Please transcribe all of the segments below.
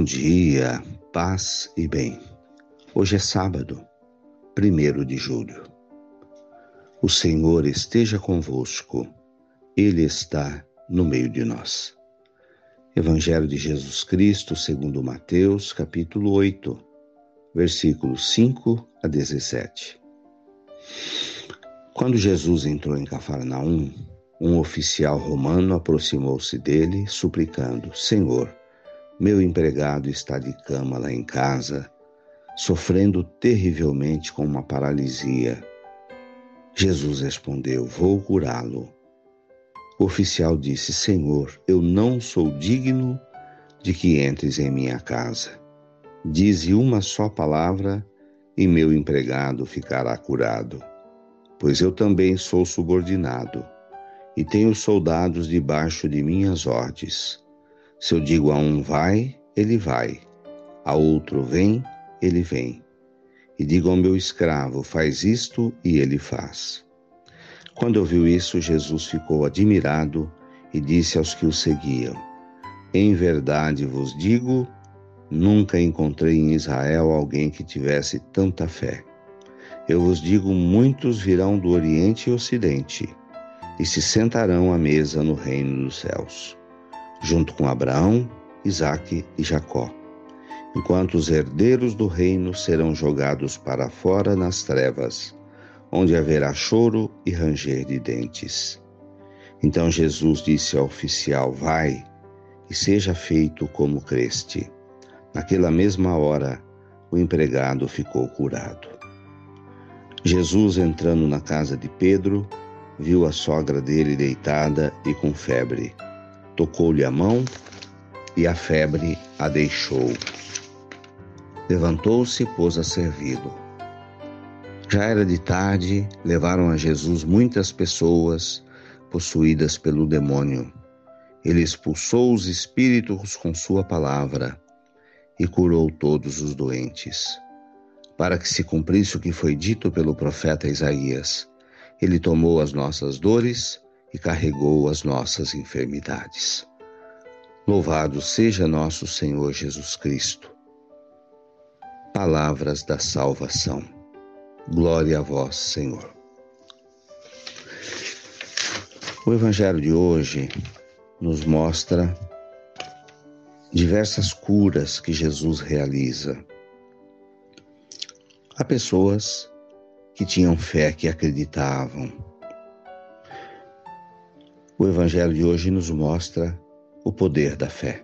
Bom dia, paz e bem. Hoje é sábado, primeiro de julho. O Senhor esteja convosco, Ele está no meio de nós. Evangelho de Jesus Cristo, segundo Mateus, capítulo 8, versículos 5 a 17. Quando Jesus entrou em Cafarnaum, um oficial romano aproximou-se dele, suplicando: Senhor, meu empregado está de cama lá em casa, sofrendo terrivelmente com uma paralisia. Jesus respondeu: Vou curá-lo. O oficial disse: Senhor, eu não sou digno de que entres em minha casa. Dize uma só palavra e meu empregado ficará curado. Pois eu também sou subordinado e tenho soldados debaixo de minhas ordens. Se eu digo a um vai, ele vai, a outro vem, ele vem. E digo ao meu escravo, faz isto, e ele faz. Quando ouviu isso, Jesus ficou admirado e disse aos que o seguiam: Em verdade vos digo, nunca encontrei em Israel alguém que tivesse tanta fé. Eu vos digo: muitos virão do Oriente e Ocidente e se sentarão à mesa no reino dos céus junto com Abraão, Isaque e Jacó, enquanto os herdeiros do reino serão jogados para fora nas trevas, onde haverá choro e ranger de dentes. Então Jesus disse ao oficial: Vai e seja feito como creste. Naquela mesma hora, o empregado ficou curado. Jesus, entrando na casa de Pedro, viu a sogra dele deitada e com febre tocou-lhe a mão e a febre a deixou. Levantou-se e pôs a servi-lo. Já era de tarde, levaram a Jesus muitas pessoas possuídas pelo demônio. Ele expulsou os espíritos com sua palavra e curou todos os doentes. Para que se cumprisse o que foi dito pelo profeta Isaías, ele tomou as nossas dores e carregou as nossas enfermidades. Louvado seja nosso Senhor Jesus Cristo. Palavras da salvação. Glória a vós, Senhor. O Evangelho de hoje nos mostra diversas curas que Jesus realiza. Há pessoas que tinham fé, que acreditavam, o Evangelho de hoje nos mostra o poder da fé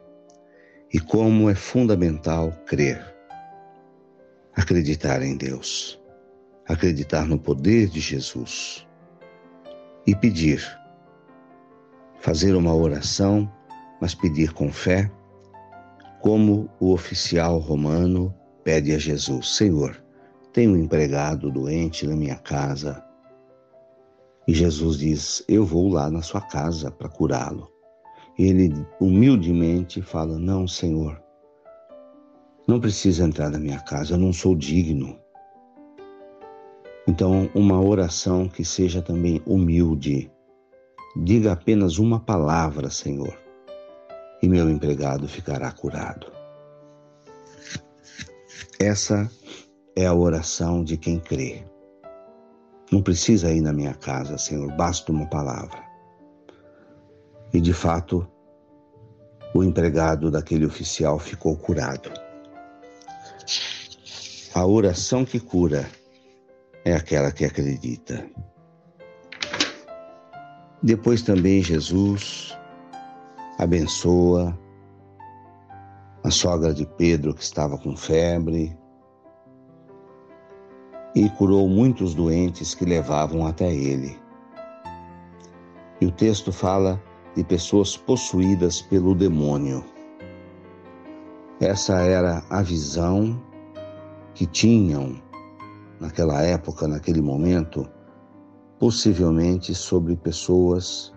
e como é fundamental crer, acreditar em Deus, acreditar no poder de Jesus e pedir, fazer uma oração, mas pedir com fé, como o oficial romano pede a Jesus: Senhor, tenho um empregado doente na minha casa e Jesus diz: Eu vou lá na sua casa para curá-lo. Ele humildemente fala: Não, Senhor, não precisa entrar na minha casa, eu não sou digno. Então, uma oração que seja também humilde. Diga apenas uma palavra, Senhor, e meu empregado ficará curado. Essa é a oração de quem crê. Não precisa ir na minha casa, Senhor, basta uma palavra. E de fato, o empregado daquele oficial ficou curado. A oração que cura é aquela que acredita. Depois também Jesus abençoa a sogra de Pedro que estava com febre, e curou muitos doentes que levavam até ele. E o texto fala de pessoas possuídas pelo demônio. Essa era a visão que tinham naquela época, naquele momento, possivelmente sobre pessoas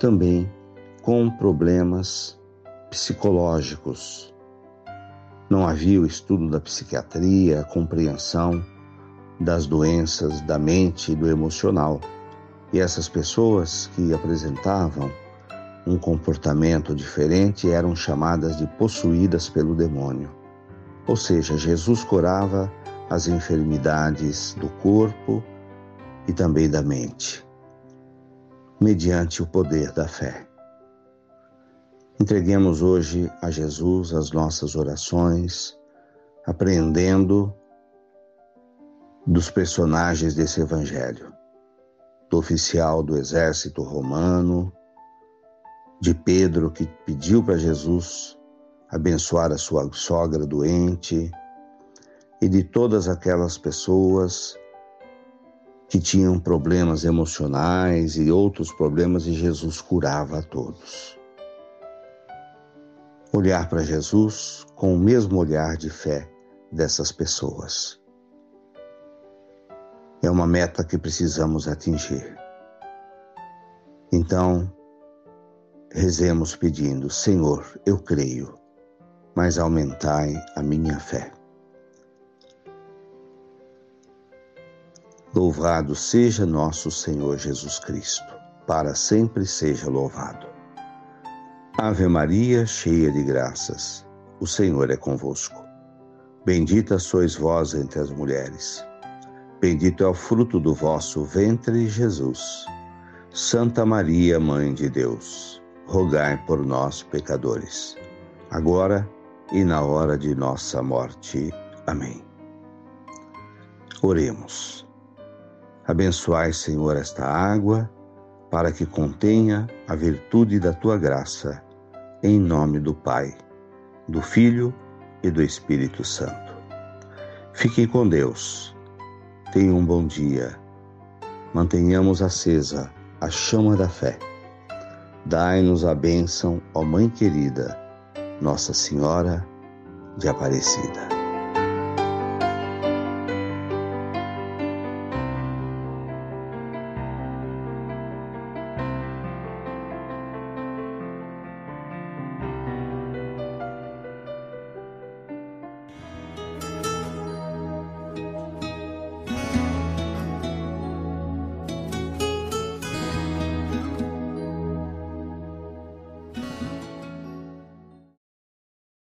também com problemas psicológicos. Não havia o estudo da psiquiatria, a compreensão das doenças da mente e do emocional. E essas pessoas que apresentavam um comportamento diferente eram chamadas de possuídas pelo demônio. Ou seja, Jesus curava as enfermidades do corpo e também da mente, mediante o poder da fé. Entreguemos hoje a Jesus as nossas orações, aprendendo dos personagens desse evangelho, do oficial do exército romano, de Pedro que pediu para Jesus abençoar a sua sogra doente e de todas aquelas pessoas que tinham problemas emocionais e outros problemas e Jesus curava a todos. Olhar para Jesus com o mesmo olhar de fé dessas pessoas. É uma meta que precisamos atingir. Então, rezemos pedindo: Senhor, eu creio, mas aumentai a minha fé. Louvado seja nosso Senhor Jesus Cristo, para sempre seja louvado. Ave Maria, cheia de graças, o Senhor é convosco. Bendita sois vós entre as mulheres. Bendito é o fruto do vosso ventre, Jesus. Santa Maria, Mãe de Deus, rogai por nós, pecadores, agora e na hora de nossa morte. Amém. Oremos. Abençoai, Senhor, esta água, para que contenha a virtude da tua graça, em nome do Pai, do Filho e do Espírito Santo. Fiquem com Deus. Tenham um bom dia. Mantenhamos acesa a chama da fé. Dai-nos a bênção, ó Mãe querida, Nossa Senhora de Aparecida.